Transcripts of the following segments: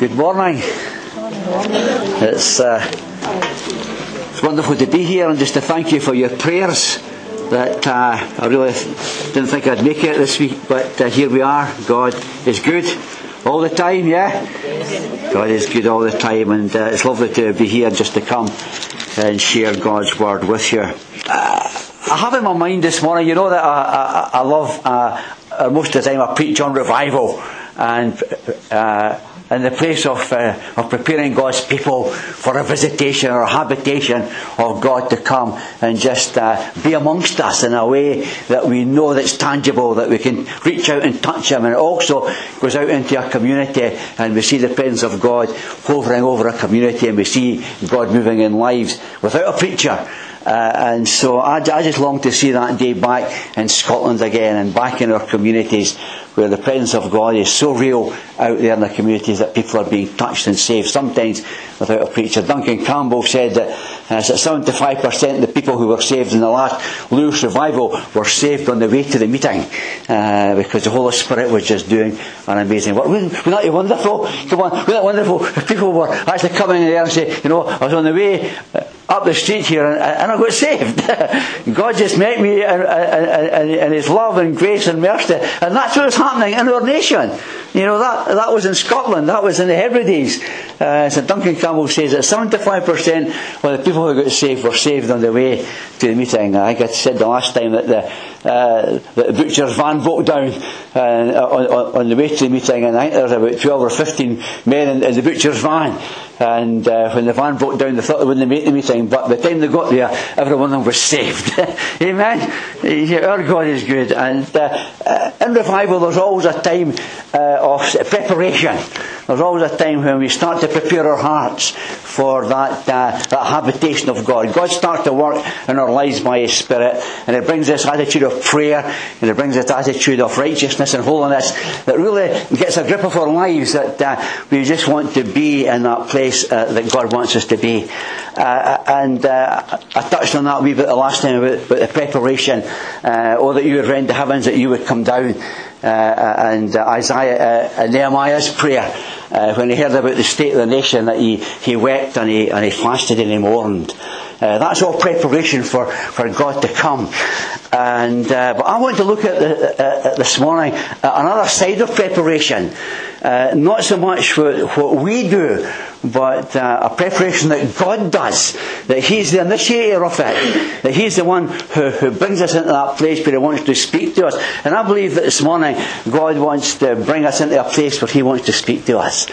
Good morning. It's, uh, it's wonderful to be here and just to thank you for your prayers. That uh, I really didn't think I'd make it this week, but uh, here we are. God is good all the time, yeah? God is good all the time, and uh, it's lovely to be here just to come and share God's word with you. I have in my mind this morning, you know that I, I, I love, uh, most of the time I preach on revival and uh, in the place of, uh, of preparing God's people for a visitation or a habitation of God to come and just uh, be amongst us in a way that we know that's tangible, that we can reach out and touch Him. And it also goes out into our community and we see the presence of God hovering over a community and we see God moving in lives without a preacher. Uh, and so I, I, just long to see that day back in Scotland again and back in our communities where the presence of God is so real out there in the communities that people are being touched and saved, sometimes without a preacher. Duncan Campbell said that, uh, 75% of the people who were saved in the last Lewis revival were saved on the way to the meeting uh, because the Holy Spirit was just doing an amazing work. Wasn't, wasn't that wonderful? Come on, wasn't that wonderful? People were actually coming in there and say, you know, I was on the way up the street here and, and I got saved. God just met me in, in, in, His love and grace and mercy. And that's what's happening in our nation. You know, that, that was in Scotland, that was in the Hebrides. Uh, so Duncan Campbell says that 75% of the people who got saved were saved on the way to the meeting. I think I said the last time that the, uh, that the butcher's van broke down uh, on, on, the way to the meeting, and I think there was about 12 or 15 men in, in the butcher's van. And uh, when the van broke down, they thought they wouldn't make the meeting, but by the time they got there, every one of them was saved. Amen? Our God is good. And uh, uh, in revival, there's always a time uh, of preparation. There's always a time when we start to prepare our hearts for that, uh, that habitation of God. God starts to work in our lives by His Spirit, and it brings this attitude of prayer, and it brings this attitude of righteousness and holiness that really gets a grip of our lives that we just want to be in that place uh, that God wants us to be. Uh, and uh, I touched on that a wee bit the last time about, about the preparation, uh, or that you would rend the heavens, that you would come down. Uh, and uh, Isaiah uh, Nehemiah's prayer when he heard about the state of the nation that he, he wept and he, and he fasted and he mourned. that's all preparation for, for God to come. And but I want to look at, the, this morning at another side of preparation. not so much what, what we do, but uh, a preparation that God does, that He's the initiator of it, that He's the one who, who brings us into that place where He wants to speak to us. And I believe that this morning God wants to bring us into a place where He wants to speak to us.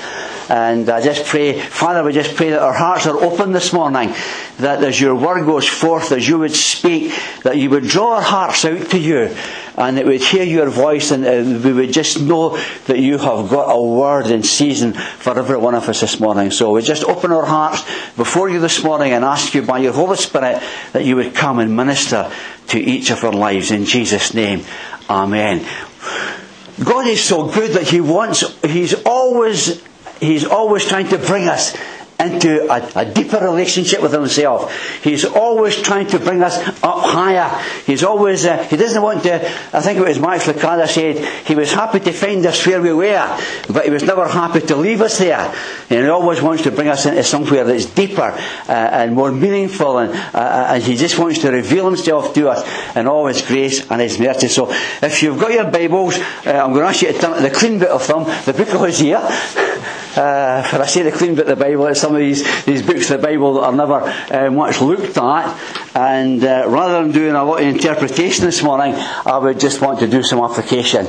And I just pray, Father, we just pray that our hearts are open this morning, that as your word goes forth, as you would speak, that you would draw our hearts out to you, and that we'd hear your voice, and uh, we would just know that you have got a word in season for every one of us this morning. So we just open our hearts before you this morning and ask you by your Holy Spirit that you would come and minister to each of our lives. In Jesus' name, Amen. God is so good that He wants, He's always He's always trying to bring us into a, a, deeper relationship with himself. He's always trying to bring us up higher. He's always, uh, he doesn't want to, I think it was Max Lucado said, he was happy to find us where we were, but he was never happy to leave us there. And he always wants to bring us into somewhere that's deeper uh, and more meaningful and, uh and he just wants to reveal himself to us in all his grace and his mercy. So if you've got your Bibles, uh, I'm going to ask you to turn to the clean bit of them, the book of Hosea. Uh, I say the clean bit of the Bible, it's some of these, these books of the Bible that are never uh, much looked at. And uh, rather than doing a lot of interpretation this morning, I would just want to do some application.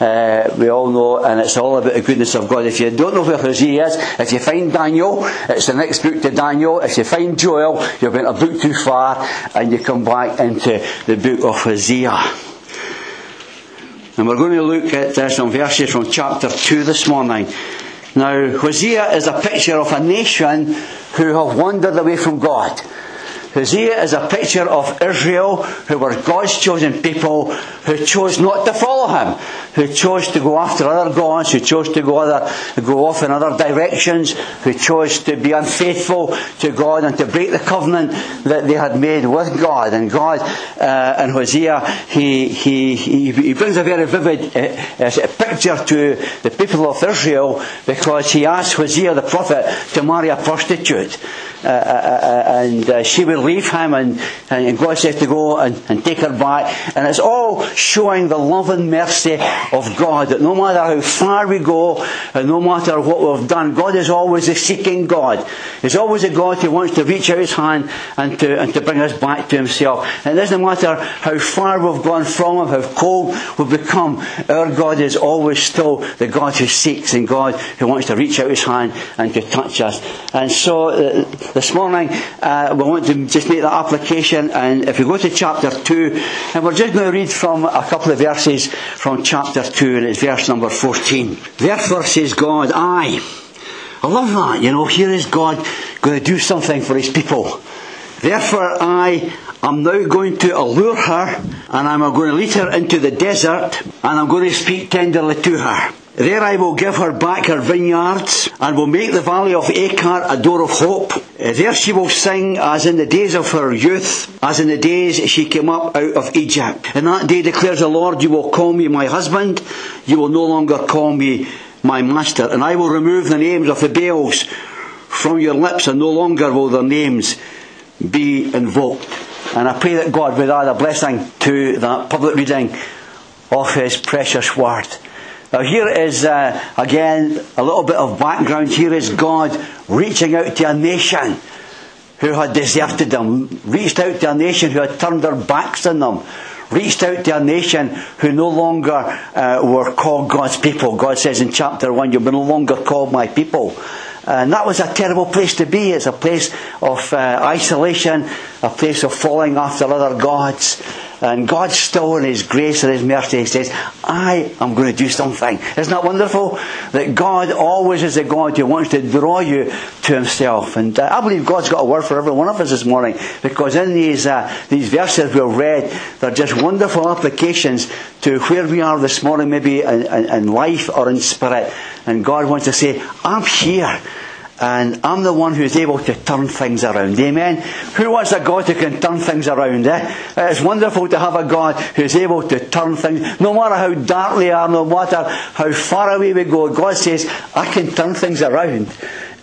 Uh, we all know, and it's all about the goodness of God. If you don't know where Hosea is, if you find Daniel, it's the next book to Daniel. If you find Joel, you've been a book too far, and you come back into the book of Hosea. And we're going to look at uh, some verses from chapter 2 this morning. Now, Hosea is a picture of a nation who have wandered away from God. Hosea is a picture of Israel, who were God's chosen people, who chose not to follow him, who chose to go after other gods, who chose to go, other, go off in other directions, who chose to be unfaithful to God and to break the covenant that they had made with God. And God, uh, and Hosea, he, he, he, brings a very vivid uh, uh, picture to the people of Israel because he asked Hosea the prophet to marry a prostitute. Uh, uh, uh, and uh, she will leave him, and, and God says to go and, and take her back. And it's all showing the love and mercy of God that no matter how far we go, and no matter what we've done, God is always a seeking God. He's always a God who wants to reach out his hand and to, and to bring us back to himself. And it doesn't matter how far we've gone from him, how cold we've become, our God is always still the God who seeks and God who wants to reach out his hand and to touch us. And so, uh, this morning, uh, we want to just make that application. And if we go to chapter 2, and we're just going to read from a couple of verses from chapter 2, and it's verse number 14. Therefore says God, I. I love that. You know, here is God going to do something for his people. Therefore, I am now going to allure her, and I'm going to lead her into the desert, and I'm going to speak tenderly to her. There I will give her back her vineyards, and will make the valley of Achor a door of hope. Uh, there she will sing as in the days of her youth, as in the days she came up out of Egypt. In that day declares the Lord, you will call me my husband, you will no longer call me my master, and I will remove the names of the Baals from your lips, and no longer will their names be invoked. And I pray that God would add a blessing to that public reading of His precious word. Now, here is uh, again a little bit of background. Here is God reaching out to a nation who had deserted them, reached out to a nation who had turned their backs on them, reached out to a nation who no longer uh, were called God's people. God says in chapter 1, You're no longer called my people. And that was a terrible place to be. It's a place of uh, isolation, a place of falling after other gods. And God still in His grace and His mercy says, I am going to do something. Isn't that wonderful? That God always is a God who wants to draw you to Himself. And uh, I believe God's got a word for every one of us this morning because in these, uh, these verses we've read, they're just wonderful applications to where we are this morning, maybe in, in life or in spirit. And God wants to say, I'm here. And I'm the one who's able to turn things around. Amen. Who wants a God who can turn things around? Eh? It's wonderful to have a God who's able to turn things, no matter how dark they are, no matter how far away we go. God says, I can turn things around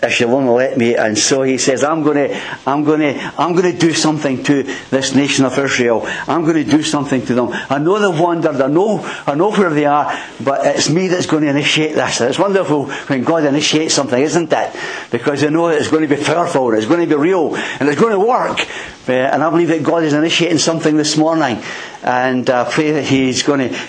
if you'll only let me. And so he says, I'm going to, I'm going to, I'm going to do something to this nation of Israel. I'm going to do something to them. I know they've wandered. I know, I know where they are, but it's me that's going to initiate this. And it's wonderful when God initiates something, isn't it? Because I know it's going to be powerful, it's going to be real, and it's going to work. Uh, and I believe that God is initiating something this morning. And I pray that He's going to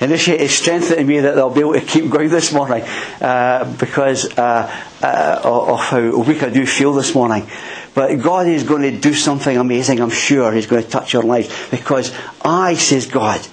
initiate His strength in me that they'll be able to keep going this morning uh, because uh, uh, of how weak I do feel this morning. But God is going to do something amazing, I'm sure. He's going to touch your life because I, says God,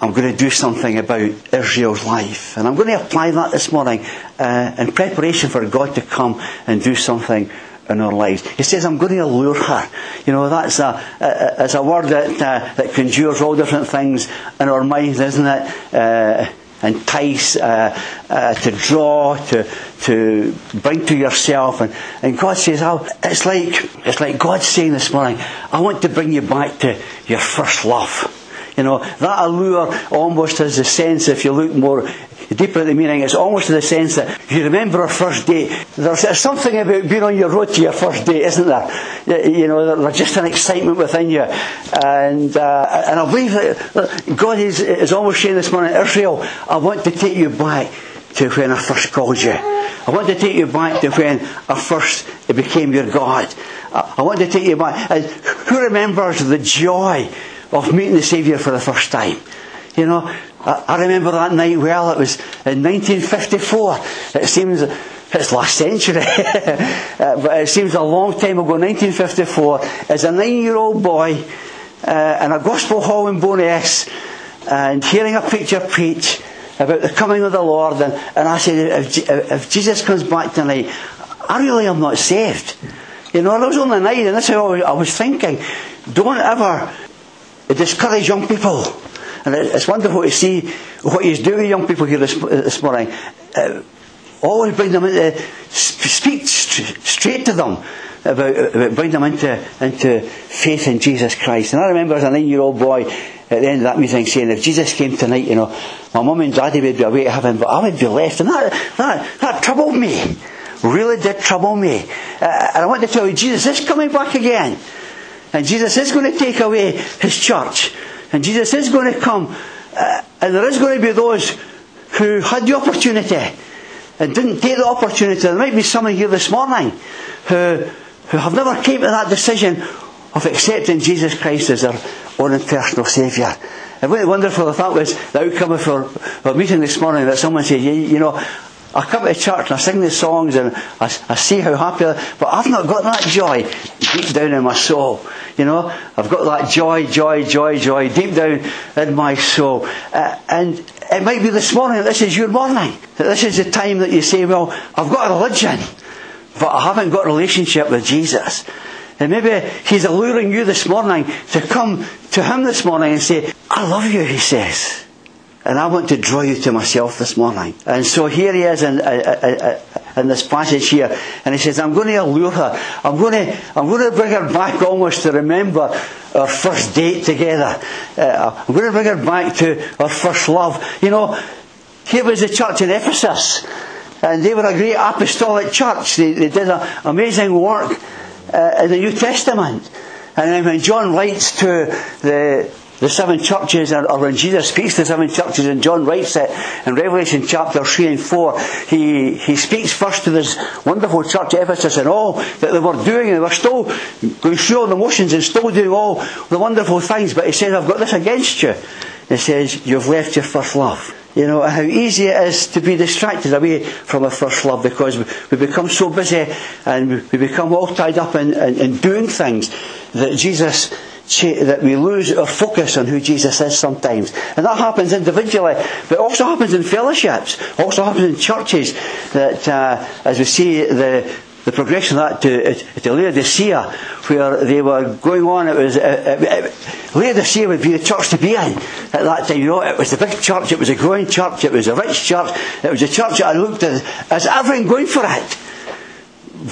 I'm going to do something about Israel's life. And I'm going to apply that this morning uh, in preparation for God to come and do something in our lives. He says, I'm going to allure her. You know, that's a, a, a word that, uh, that conjures all different things in our minds, isn't it? Uh, entice, uh, uh, to draw, to, to bring to yourself. And, and God says, oh, it's like, it's like God saying this morning, I want to bring you back to your first love. You know, that allure almost has a sense, if you look more deeper at the meaning, it's almost in the sense that you remember our first date. There's something about being on your road to your first date, isn't there? You know, there's just an excitement within you. And, uh, and I believe that God is, is almost saying this morning, Israel, I want to take you back to when I first called you. I want to take you back to when I first became your God. I want to take you back. And who remembers the joy of meeting the Saviour for the first time? You know, I, remember that night well. It was in 1954. It seems it's last century, uh, but it seems a long time ago. 1954. As a nine-year-old boy uh, in a gospel hall in Bowness, and hearing a preacher preach about the coming of the Lord, and, and I said, if, if Jesus comes back tonight, I really am not saved. You know, there was only nine, and that's how I was thinking. Don't ever discourage young people. And it's wonderful to see what he's doing with young people here this, this morning. Uh, always bring them into, speak straight to them about, about bring them into, into faith in Jesus Christ. And I remember as a nine year old boy at the end of that meeting saying, if Jesus came tonight, you know, my mum and daddy would be away to heaven, but I would be left. And that, that, that troubled me. Really did trouble me. Uh, and I want to tell you, Jesus is coming back again. And Jesus is going to take away his church. And Jesus is going to come. Uh, and there is going to be those who had the opportunity and didn't take the opportunity. There might be someone here this morning who, who have never came to that decision of accepting Jesus Christ as their own and personal Saviour. And what wonderful if that was the outcome of our, our meeting this morning that someone said, you, you know, I come to church and I sing the songs and I, I see how happy I am, but I've not got that joy deep down in my soul. You know, I've got that joy, joy, joy, joy deep down in my soul. Uh, and it might be this morning this is your morning. That this is the time that you say, well, I've got a religion, but I haven't got a relationship with Jesus. And maybe He's alluring you this morning to come to Him this morning and say, I love you, He says. And I want to draw you to myself this morning. And so here he is in, uh, uh, uh, in this passage here. And he says, I'm going to allure her. I'm going to, I'm going to bring her back almost to remember our first date together. Uh, I'm going to bring her back to our first love. You know, here was the church in Ephesus. And they were a great apostolic church. They, they did an amazing work uh, in the New Testament. And then when John writes to the the seven churches, or when Jesus speaks to the seven churches, and John writes it in Revelation chapter 3 and 4, he, he speaks first to this wonderful church Ephesus and all that they were doing, and they were still going through all the motions and still doing all the wonderful things, but he says, I've got this against you. He says, You've left your first love. You know, how easy it is to be distracted away from our first love because we become so busy and we become all tied up in, in, in doing things that Jesus that we lose our focus on who Jesus is sometimes. And that happens individually, but also happens in fellowships, also happens in churches that, uh, as we see the, the progression of that to, to Laodicea, where they were going on, it was, uh, uh, Laodicea would be the church to be in at that time. You know, it was the big church, it was a growing church, it was a rich church, it was a church that I looked at as everything going for it.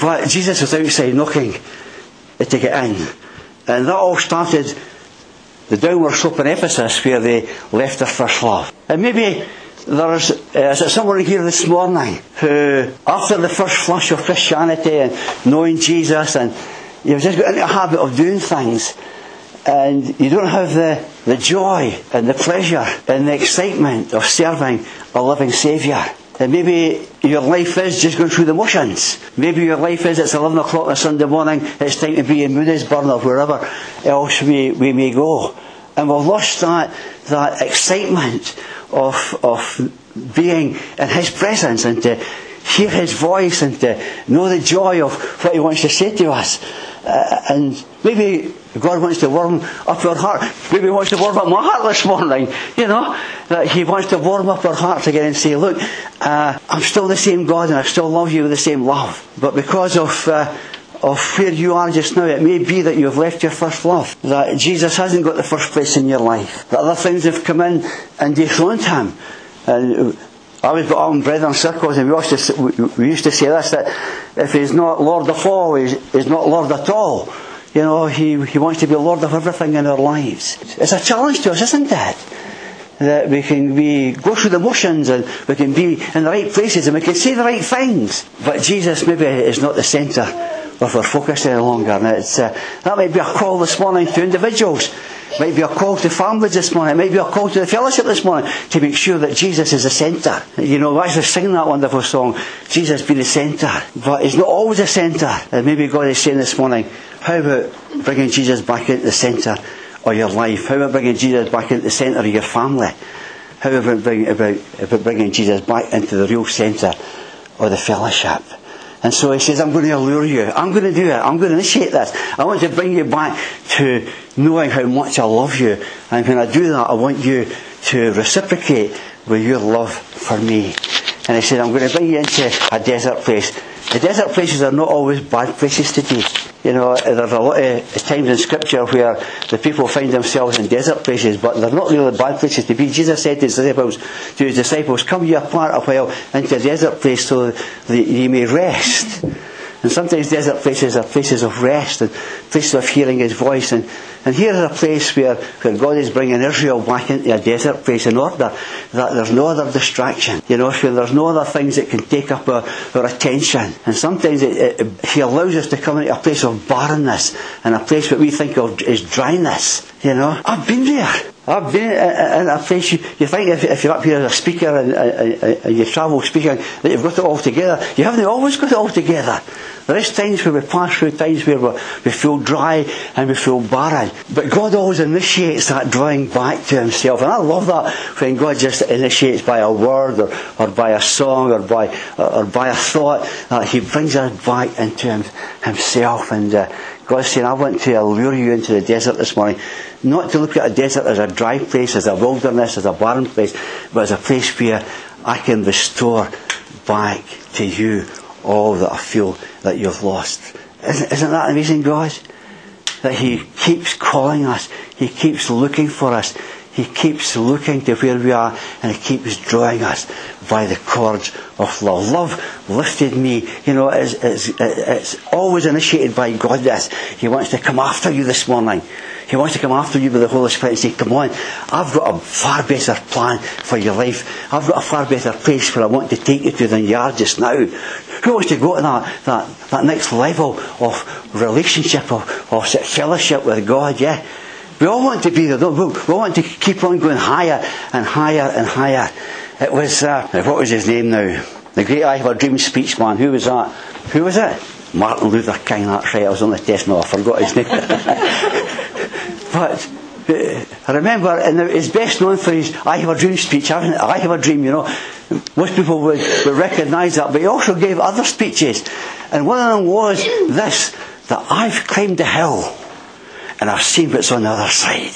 But Jesus was outside knocking to get in. And that all started the downward slope in Ephesus where they left their first love. And maybe there's uh, someone here this morning who, after the first flush of Christianity and knowing Jesus, and you've just got into a habit of doing things, and you don't have the, the joy and the pleasure and the excitement of serving a living Saviour. And maybe your life is just going through the motions. Maybe your life is it's 11 o'clock on a Sunday morning, it's time to be in Moodiesburn or wherever else we, we may go. And we've lost that, that excitement of, of being in His presence and to hear His voice and to know the joy of what He wants to say to us. Uh, and maybe God wants to warm up your heart. Maybe He wants to warm up my heart this morning. You know, that He wants to warm up our hearts again and say, look, uh, I'm still the same God and I still love you with the same love. But because of, uh, of where you are just now, it may be that you've left your first love. That Jesus hasn't got the first place in your life. That other things have come in and dethroned Him. And I was brought up in Brethren circles and we used, to, we used to say this, that if he's not Lord of all, he's, he's not Lord at all. You know, he, he wants to be Lord of everything in our lives. It's a challenge to us, isn't it? That we can be, go through the motions and we can be in the right places and we can say the right things. But Jesus maybe is not the centre of our focus any longer. And it's, uh, that might be a call this morning to individuals might be a call to families this morning. It might be a call to the fellowship this morning to make sure that Jesus is the centre. You know, why is singing that wonderful song? Jesus be the centre. But he's not always the centre. And maybe God is saying this morning, how about bringing Jesus back into the centre of your life? How about bringing Jesus back into the centre of your family? How about, bring, about, about bringing Jesus back into the real centre of the fellowship? And so he says, I'm going to allure you. I'm going to do it. I'm going to initiate this. I want to bring you back to knowing how much I love you. And when I do that, I want you to reciprocate with your love for me. And he said, I'm going to bring you into a desert place. The desert places are not always bad places to be. You know, there's a lot of uh, times in scripture where the people find themselves in desert places, but they're not really bad places to be. Jesus said to his disciples, to his disciples, come you apart a while into a desert place so that you may rest. And sometimes desert places are places of rest and places of hearing His voice. And, and here is a place where, where God is bringing Israel back into a desert place in order that there's no other distraction. You know, where there's no other things that can take up our, our attention. And sometimes it, it, He allows us to come into a place of barrenness and a place that we think of as dryness. You know, I've been there. I've been in a place you, you think if, if, you're up here as a speaker and, and, and you travel speaking that you've got it all together. You haven't always got it all together. There is times where we pass through times where we feel dry and we feel barren. But God always initiates that drawing back to Himself. And I love that when God just initiates by a word or, or by a song or by, or by a thought that He brings us back into him, Himself. And uh, God's saying, I want to allure you into the desert this morning. Not to look at a desert as a dry place, as a wilderness, as a barren place, but as a place where I can restore back to you all that I feel that you've lost. Isn't, isn't that amazing, God? That He keeps calling us. He keeps looking for us. He keeps looking to where we are and He keeps drawing us by the cords of love. Love lifted me. You know, it's, it's, it's always initiated by God this. He wants to come after you this morning. He wants to come after you with the Holy Spirit and say, come on, I've got a far better plan for your life. I've got a far better place where I want to take you to than you are just now. Who wants to go to that, that, that next level of relationship, of, of fellowship with God, yeah? We all want to be there. We all want to keep on going higher and higher and higher. It was, uh, what was his name now? The great I Have a Dream speech man. Who was that? Who was it? Martin Luther King, that's right. I was on the test now. I forgot his name. but uh, I remember, and it's best known for his I Have a Dream speech. I have a dream, you know. Most people would, would recognise that. But he also gave other speeches. And one of them was this, that I've climbed the hill and I've seen what's on the other side.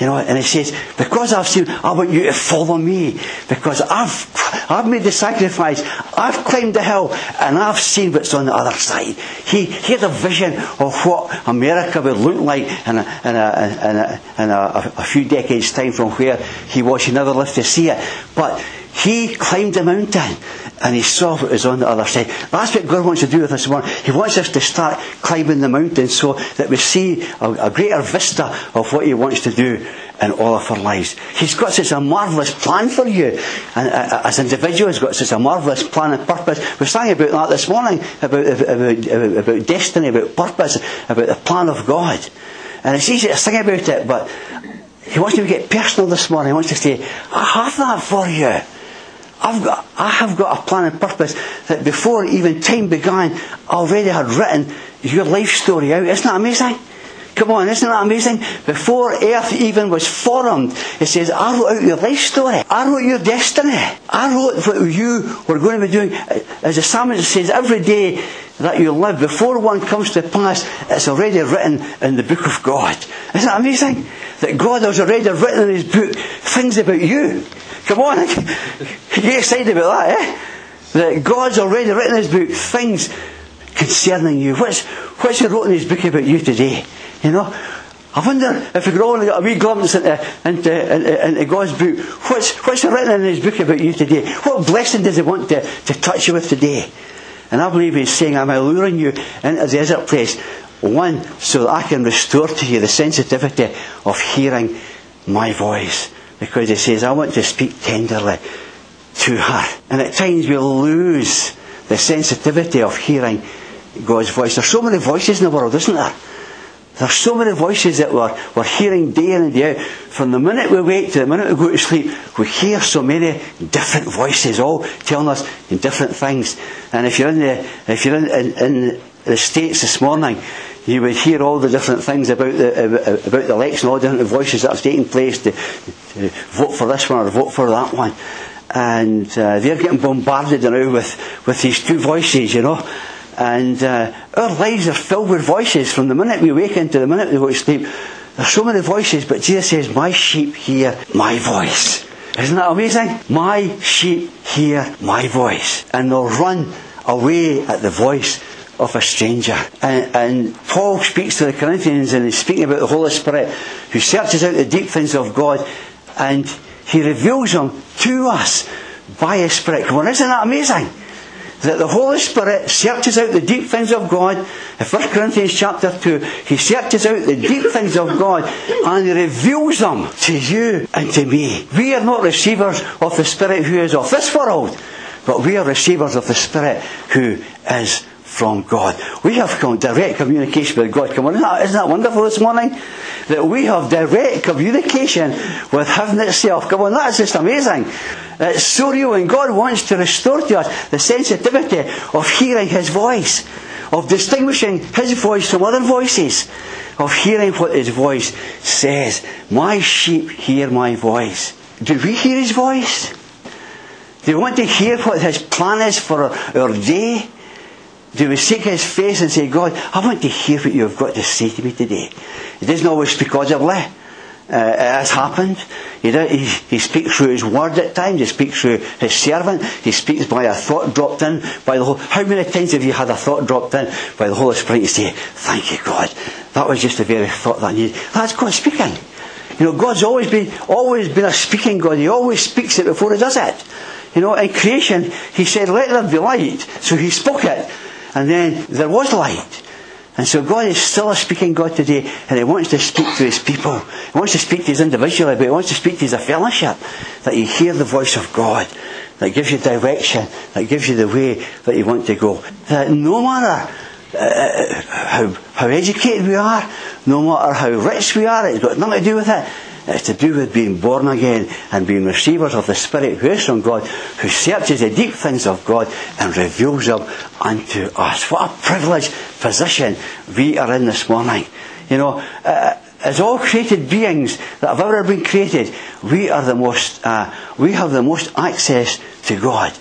You know, and he says, because I've seen, I want you to follow me. Because I've, I've made the sacrifice. I've climbed the hill and I've seen what's on the other side. He, he had a vision of what America would look like in a, in a, in a, in a, a few decades time from where he was. He never lived to see it. But he climbed the mountain and he saw what was on the other side. That's what God wants to do with us morning. He wants us to start climbing the mountain so that we see a, a greater vista of what He wants to do in all of our lives. He's got such a marvellous plan for you. And uh, as individuals, He's got such a marvellous plan and purpose. We sang about that this morning, about, about, about, destiny, about purpose, about the plan of God. And it's easy to sing about it, but He wants to get personal this morning. He wants to say, I have that for you. I've got, I have got a plan and purpose that before even time began, I already had written your life story out. Isn't that amazing? Come on, isn't that amazing? Before earth even was formed, it says, I wrote out your life story. I wrote your destiny. I wrote what you were going to be doing. As the psalmist says, every day that you live, before one comes to pass, it's already written in the book of God. Isn't that amazing? That God has already written in his book things about you. Come on, get excited about that, eh? That God's already written in His book things concerning you. What's, what's He wrote in His book about you today? You know? I wonder if we could all get a wee glimpse into, into, into, God's book. What's, what's he written in His book about you today? What blessing does He want to, to touch you with today? And I believe He's saying, I'm alluring you into the desert place. One, so that I can restore to you the sensitivity of hearing my voice because he says, I want to speak tenderly to her. And at times we lose the sensitivity of hearing God's voice. There's so many voices in the world, isn't there? There's so many voices that we're, we're hearing day in and day out. From the minute we wake to the minute we go to sleep, we hear so many different voices, all telling us different things. And if you're in the, if you're in, in, in the States this morning, you would hear all the different things about the, about the election, all the different voices that have taken place to, to vote for this one or vote for that one. And uh, they're getting bombarded now with, with these two voices, you know. And uh, our lives are filled with voices from the minute we wake into the minute we go to sleep. There's so many voices, but Jesus says, My sheep hear my voice. Isn't that amazing? My sheep hear my voice and they'll run away at the voice of a stranger. And, and, Paul speaks to the Corinthians and he's speaking about the Holy Spirit who searches out the deep things of God and he reveals them to us by his Spirit. Come on, isn't that amazing? That the Holy Spirit searches out the deep things of God. In 1 Corinthians chapter 2, he searches out the deep things of God and he reveals them to you and to me. We are not receivers of the Spirit who is of this world, but we are receivers of the Spirit who is from God. We have direct communication with God. Come on, isn't that, isn't that wonderful this morning? That we have direct communication with heaven itself. Come on, that's just amazing. It's so real, and God wants to restore to us the sensitivity of hearing His voice, of distinguishing His voice from other voices, of hearing what His voice says. My sheep hear my voice. Do we hear His voice? Do we want to hear what His plan is for our day? Do we seek His face and say, God, I want to hear what you have got to say to me today? It doesn't always speak audibly. Uh, it has happened. He, he, he, speaks through his word at times. He speaks through his servant. He speaks by a thought dropped in by the Holy. How many times have you had a thought dropped in by the Holy Spirit? You say, "Thank you, God. That was just the very thought that I needed." That's God speaking. You know, God's always been always been a speaking God. He always speaks it before He does it. You know, in creation, He said, "Let there be light," so He spoke it, and then there was light. And so God is still a speaking God today, and He wants to speak to His people. He wants to speak to us individually, but He wants to speak to a fellowship. That you hear the voice of God, that gives you direction, that gives you the way that you want to go. That no matter uh, how, how educated we are, no matter how rich we are, it's got nothing to do with it. It's to do with being born again and being receivers of the Spirit who is from God, who searches the deep things of God and reveals them unto us. What a privileged position we are in this morning. You know, uh, as all created beings that have ever been created, we are the most, uh, we have the most access to God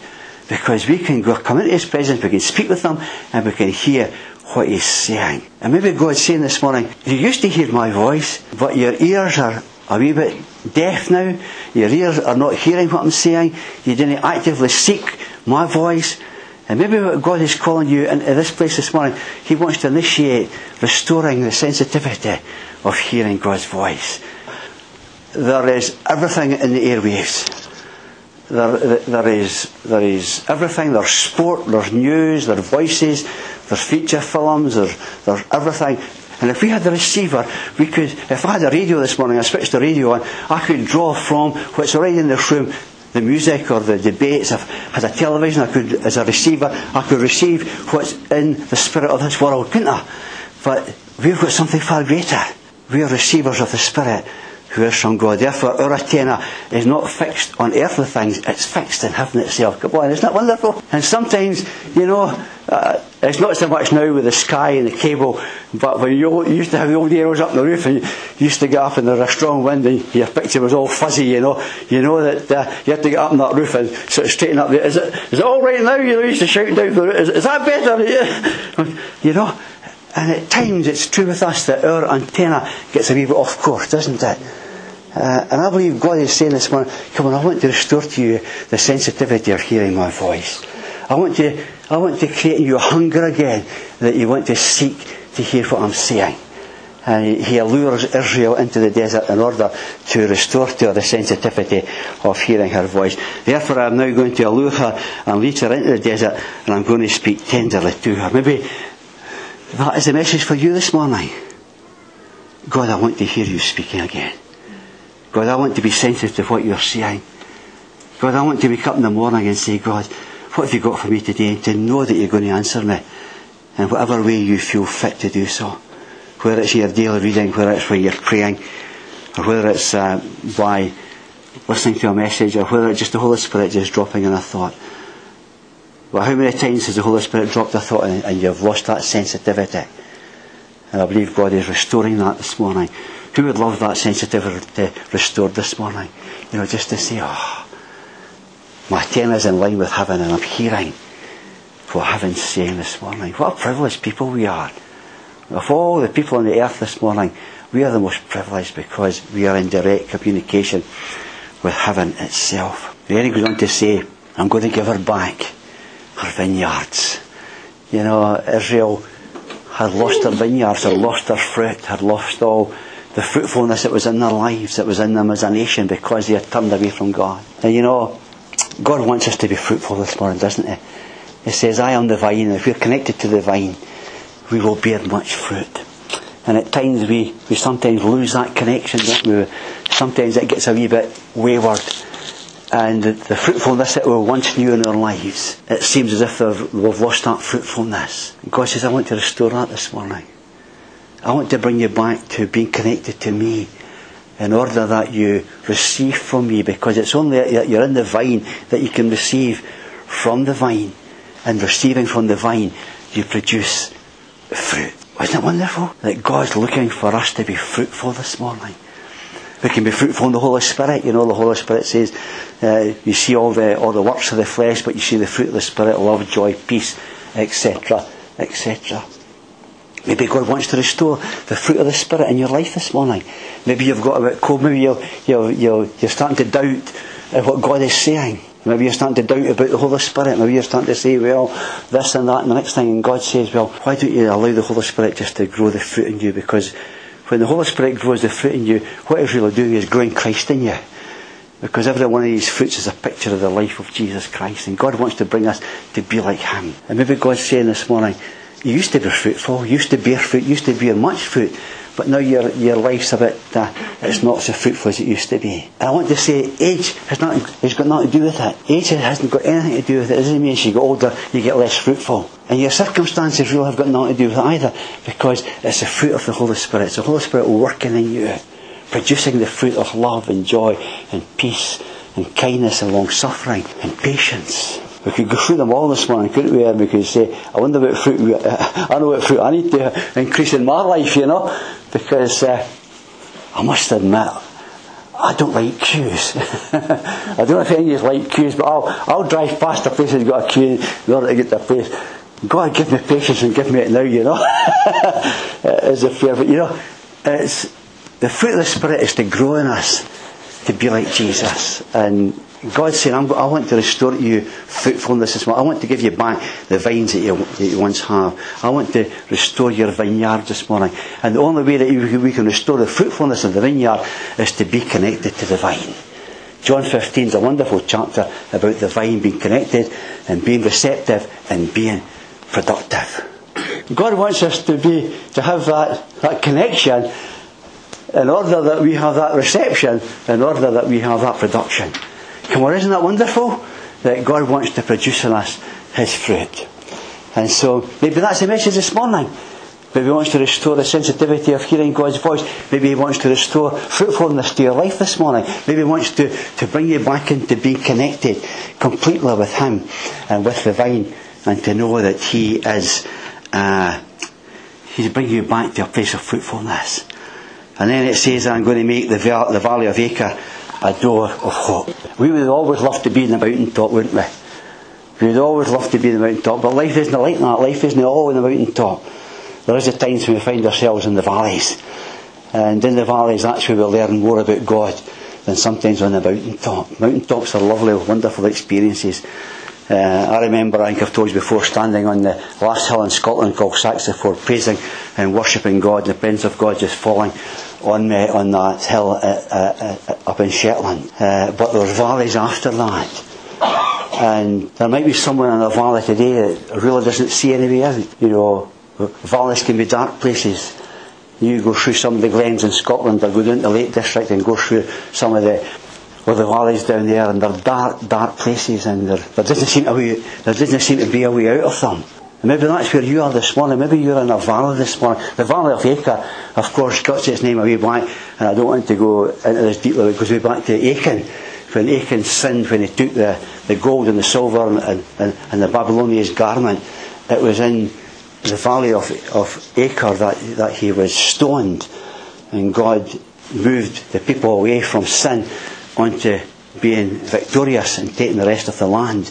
because we can go, come into His presence, we can speak with Him, and we can hear what He's saying. And maybe God's saying this morning, you used to hear my voice, but your ears are a wee bit deaf now. Your ears are not hearing what I'm saying. You didn't actively seek my voice. And maybe what God is calling you into this place this morning, He wants to initiate restoring the sensitivity of hearing God's voice. There is everything in the airwaves. There, there, is, there is everything. There's sport, there's news, there's voices, there's feature films, there's, there's everything. And if we had the receiver, we could, if I had a radio this morning, I switched the radio on, I could draw from what's already in this room, the music or the debates. If I had a television, I could, as a receiver, I could receive what's in the spirit of this world, couldn't I? But we've got something far greater. We are receivers of the Spirit who from God. Therefore, our antenna is not fixed on earthly things, it's fixed in heaven itself. Come on, isn't that wonderful? And sometimes, you know, uh, it's not so much now with the sky and the cable, but when you used to have the old arrows up in the roof and you used to get up and there was a strong wind and your picture was all fuzzy, you know, you know that uh, you had to get up on that roof and sort of straighten up. Is it, is it all right now? You know, you used to shout down the roof, is, is that better? You know, and at times it's true with us that our antenna gets a wee bit off course, doesn't it? Uh, and I believe God is saying this morning, come on, I want to restore to you the sensitivity of hearing my voice. I want to, I want to create in you a hunger again that you want to seek to hear what I'm saying. And he allures Israel into the desert in order to restore to her the sensitivity of hearing her voice. Therefore, I'm now going to allure her and lead her into the desert, and I'm going to speak tenderly to her. Maybe that is the message for you this morning. God, I want to hear you speaking again. God, I want to be sensitive to what you're saying. God, I want to wake up in the morning and say, God, what have you got for me today? To know that you're going to answer me in whatever way you feel fit to do so. Whether it's your daily reading, whether it's when you're praying, or whether it's uh, by listening to a message, or whether it's just the Holy Spirit just dropping in a thought. But how many times has the Holy Spirit dropped a thought in and you've lost that sensitivity? And I believe God is restoring that this morning. Who would love that sensitivity uh, restored this morning? You know, just to say, oh, my ten is in line with heaven and I'm hearing what heaven's saying this morning. What a privileged people we are. Of all the people on the earth this morning, we are the most privileged because we are in direct communication with heaven itself. Then he goes on to say, I'm going to give her back her vineyards. You know, Israel had lost their vineyards, had lost their fruit, had lost all the fruitfulness that was in their lives, that was in them as a nation because they had turned away from God. And you know, God wants us to be fruitful this morning, doesn't He? He says, I am the vine, and if we're connected to the vine, we will bear much fruit. And at times we, we sometimes lose that connection? Sometimes it gets a wee bit wayward. And the, the fruitfulness that we once knew in our lives, it seems as if we've lost that fruitfulness. God says, I want to restore that this morning. I want to bring you back to being connected to me in order that you receive from me because it's only that you're in the vine that you can receive from the vine and receiving from the vine you produce fruit. Isn't it wonderful that God's looking for us to be fruitful this morning? We can be fruitful in the Holy Spirit. You know, the Holy Spirit says, uh, you see all the, all the works of the flesh, but you see the fruit of the Spirit, love, joy, peace, etc., etc. Maybe God wants to restore the fruit of the Spirit in your life this morning. Maybe you've got a bit cold. Maybe you're, you're, you're, you're starting to doubt what God is saying. Maybe you're starting to doubt about the Holy Spirit. Maybe you're starting to say, well, this and that and the next thing. And God says, well, why don't you allow the Holy Spirit just to grow the fruit in you? Because when the Holy Spirit grows the fruit in you, what it's really doing is growing Christ in you. Because every one of these fruits is a picture of the life of Jesus Christ. And God wants to bring us to be like Him. And maybe God's saying this morning, you used to be fruitful, used to bear fruit, used to bear much fruit, but now your, your life's a bit, uh, it's not so fruitful as it used to be. And I want to say, age has, not, has got nothing to do with it. Age hasn't got anything to do with it. It doesn't mean as you get older, you get less fruitful. And your circumstances really have got nothing to do with it either, because it's the fruit of the Holy Spirit. It's the Holy Spirit working in you, producing the fruit of love and joy and peace and kindness and long suffering and patience. We could go through them all this morning, couldn't we? And we could say, I wonder what fruit, we, I know what fruit I need to increase in my life, you know, because uh, I must admit, I don't like queues. I don't know if any of you like queues, but I'll, I'll drive past a place that's got a queue in order to get to a place. God, give me patience and give me it now, you know. As a fair, but you know, it's the fruit of the Spirit is to grow in us to be like Jesus. And God's saying, i want to restore to you fruitfulness this morning. I want to give you back the vines that you, that you once have. I want to restore your vineyard this morning. And the only way that we can restore the fruitfulness of the vineyard is to be connected to the vine. John 15 is a wonderful chapter about the vine being connected and being receptive and being productive. God wants us to be, to have that, that connection in order that we have that reception, in order that we have that production. Come on, isn't that wonderful? That God wants to produce in us His fruit. And so, maybe that's the message this morning. Maybe He wants to restore the sensitivity of hearing God's voice. Maybe He wants to restore fruitfulness to your life this morning. Maybe He wants to, to bring you back into being connected completely with Him and with the vine and to know that He is, uh, He's bringing you back to a place of fruitfulness. And then it says, I'm going to make the, the valley of Achor a door of hope. We would always love to be in the mountaintop, wouldn't we? We would always love to be in the mountaintop, but life isn't like that. Life isn't all in the mountaintop. There is a times when we find ourselves in the valleys. And in the valleys, that's where we learn more about God than sometimes on the mountaintop. Mountaintops are lovely, wonderful experiences. Uh, I remember, I think I've told you before, standing on the last hill in Scotland called Saxa Vord, praising and worshipping God, and the presence of God just falling on me on that hill uh, uh, uh, up in Shetland. Uh, but there's valleys after that. And there might be someone in a valley today that really doesn't see any way out. You know, valleys can be dark places. You go through some of the glens in Scotland or go down to the Lake District and go through some of the well, the valleys down there and they're dark, dark places and there, there doesn't seem to be there doesn't seem to be a way out of them. And maybe that's where you are this morning. Maybe you're in a valley this morning. The Valley of Achor, of course, got its name way back, and I don't want to go into this deeply, because we're back to Achan. When Achan sinned, when he took the, the gold and the silver and, and, and the Babylonian garment, it was in the valley of, of Achor that, that he was stoned. And God moved the people away from sin onto being victorious and taking the rest of the land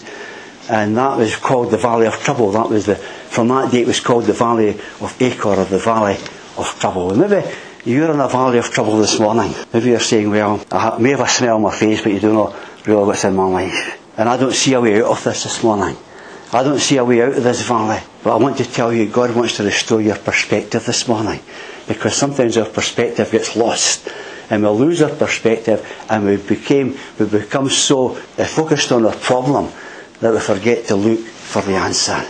and that was called the Valley of Trouble. That was the from that day it was called the Valley of Achor or the Valley of Trouble. And maybe You're in a valley of trouble this morning. Maybe you're saying, well, I may have a smile on my face, but you don't know really what's in my life. And I don't see a way out of this this morning. I don't see a way out of this valley. But I want to tell you, God wants to restore your perspective this morning. Because sometimes our perspective gets lost. And we lose our perspective and we became we become so uh, focused on our problem that we forget to look for the answer.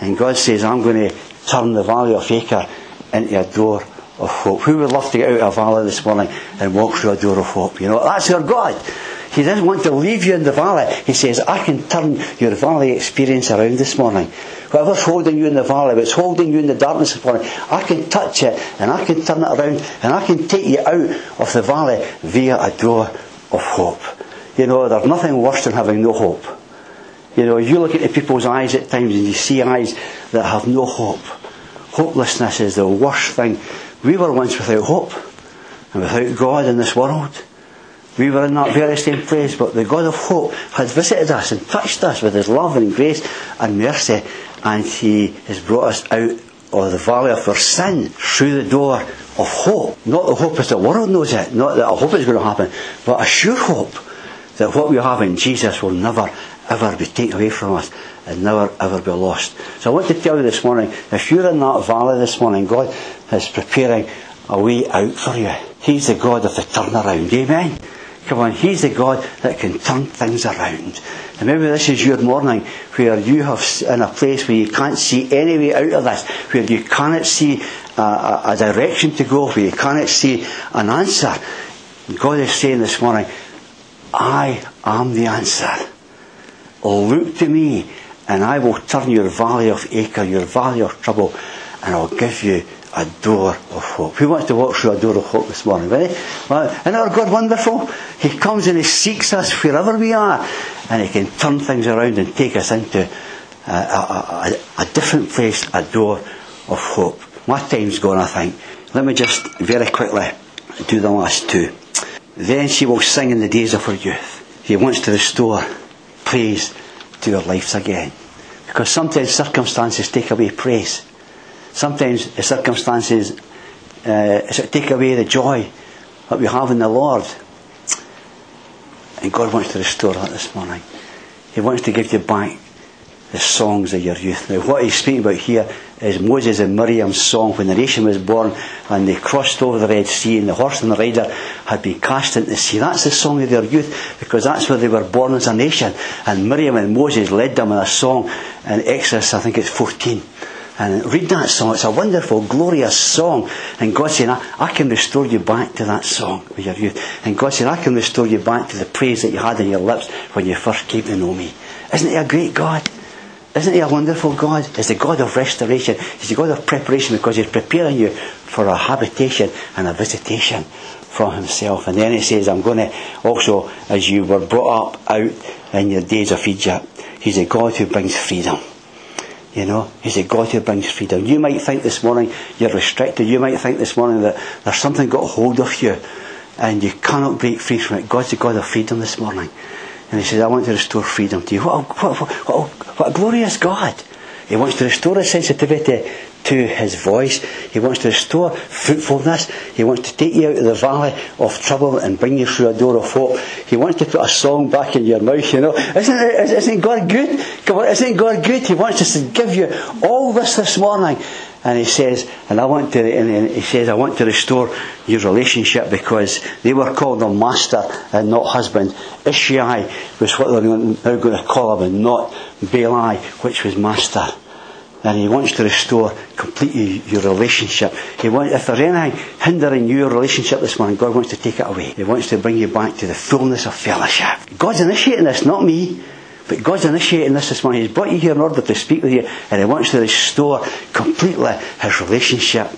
And God says, I'm going to turn the valley of Achor into a door of hope. Who would love to get out of a valley this morning and walk through a door of hope? You know, that's our God. He doesn't want to leave you in the valley. He says, I can turn your valley experience around this morning. Whatever's holding you in the valley, what's holding you in the darkness this morning, I can touch it and I can turn it around and I can take you out of the valley via a door of hope. You know, there's nothing worse than having no hope. You know, you look into people's eyes at times and you see eyes that have no hope. Hopelessness is the worst thing. We were once without hope and without God in this world. We were in that very same place, but the God of hope had visited us and touched us with his love and grace and mercy, and he has brought us out of the valley of our sin through the door of hope. Not the hope as the world knows it, not that I hope it's going to happen, but a sure hope that what we have in Jesus will never ever be taken away from us and never ever be lost. So I want to tell you this morning, if you're in that valley this morning, God is preparing a way out for you. He's the God of the turnaround. Amen. Come on, He's the God that can turn things around. And maybe this is your morning where you have in a place where you can't see any way out of this, where you cannot see a, a, a direction to go, where you cannot see an answer. God is saying this morning, I am the answer. Oh, look to me, and I will turn your valley of Achor, your valley of trouble, and I'll give you a door of hope. Who wants to walk through a door of hope this morning? Ready? Well, isn't our God wonderful? He comes and He seeks us wherever we are, and He can turn things around and take us into a, a, a, a different place, a door of hope. My time's gone, I think. Let me just very quickly do the last two. Then she will sing in the days of her youth. He wants to restore praise to our lives again. Because sometimes circumstances take away praise. Sometimes the circumstances uh, take away the joy that we have in the Lord. And God wants to restore that this morning. He wants to give you back the songs of your youth. Now, what he's speaking about here is Moses and Miriam's song when the nation was born and they crossed over the Red Sea and the horse and the rider had been cast into the sea. That's the song of their youth because that's where they were born as a nation. And Miriam and Moses led them in a song in Exodus, I think it's 14. And read that song. It's a wonderful, glorious song. And God said, I, I, can restore you back to that song with your youth. And God said, I can restore you back to the praise that you had in your lips when you first came to know me. Isn't he a great God? Isn't he a wonderful God? He's the God of restoration. He's the God of preparation because he's preparing you for a habitation and a visitation from himself. And then he says, I'm going to also, as you were brought up out in your days of Egypt, he's a God who brings freedom. You know, He's a God who brings freedom. You might think this morning you're restricted. You might think this morning that there's something got hold of you and you cannot break free from it. God's the God of freedom this morning. And He says, I want to restore freedom to you. What a, what, what, what a glorious God. He wants to restore a sensitivity to his voice. He wants to restore fruitfulness. He wants to take you out of the valley of trouble and bring you through a door of hope. He wants to put a song back in your mouth, you know. Isn't, isn't God good? Come on, isn't God good? He wants us to give you all this this morning. And he says, and I want to, and he says, I want to restore your relationship because they were called the master and not husband. Ishai was what they're now going to call him and not Baali, which was master and He wants to restore completely your relationship. He wants, if there's anything hindering your relationship this morning, God wants to take it away. He wants to bring you back to the fullness of fellowship. God's initiating this, not me. But God's initiating this this morning. He's brought you here in order to speak with you, and He wants to restore completely His relationship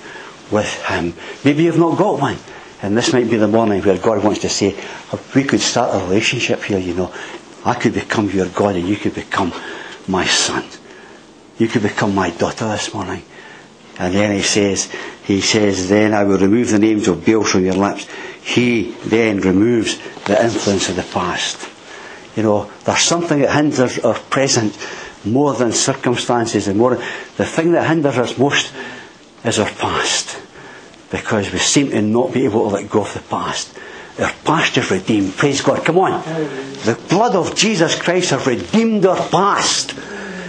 with Him. Maybe you've not got one. And this might be the morning where God wants to say, oh, we could start a relationship here, you know. I could become your God and you could become my son. You could become my daughter this morning. And then he says, he says, then I will remove the names of Baal from your lips. He then removes the influence of the past. You know, there's something that hinders our present more than circumstances and more. The thing that hinders us most is our past. because we seem to not be able to let go of the past. Our past is redeemed. Praise God. Come on. The blood of Jesus Christ has redeemed our past.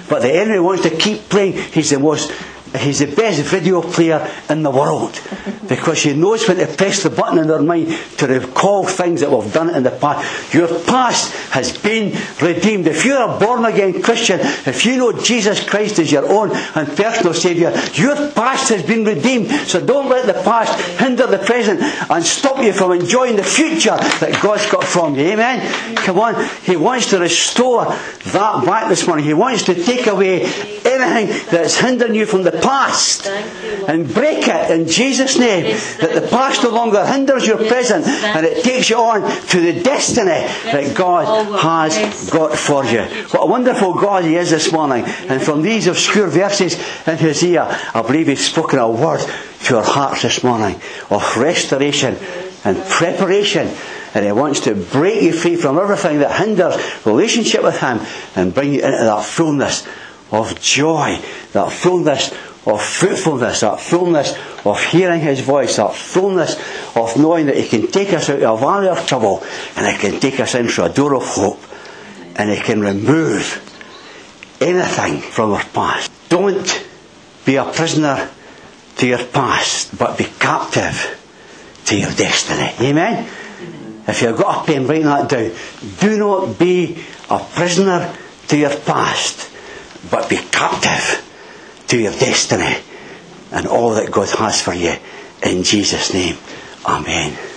But the enemy wants to keep playing. He's the most he's the best video player in the world because he knows when to press the button in their mind to recall things that we've done in the past. Your past has been redeemed. If you're a born again Christian, if you know Jesus Christ as your own and personal Saviour, your past has been redeemed. So don't let the past hinder the present and stop you from enjoying the future that God's got from you. Amen? Come on. He wants to restore that back this morning. He wants to take away anything that's hindering you from the past and break it in Jesus' name. That the past no longer hinders your present and it takes you on to the destiny that God has got for you. What a wonderful God He is this morning. And from these obscure verses in Hosea, I believe He's spoken a word to our hearts this morning of restoration and preparation. And He wants to break you free from everything that hinders relationship with Him and bring you into that fullness of joy, that fullness of fruitfulness, that fullness of hearing His voice, that fullness of knowing that He can take us out of a valley of trouble and He can take us into a door of hope and He can remove anything from our past. Don't be a prisoner to your past, but be captive to your destiny. Amen? If you've got a pen, write that down. Do not be a prisoner to your past, but be captive to your destiny and all that God has for you. In Jesus' name, Amen.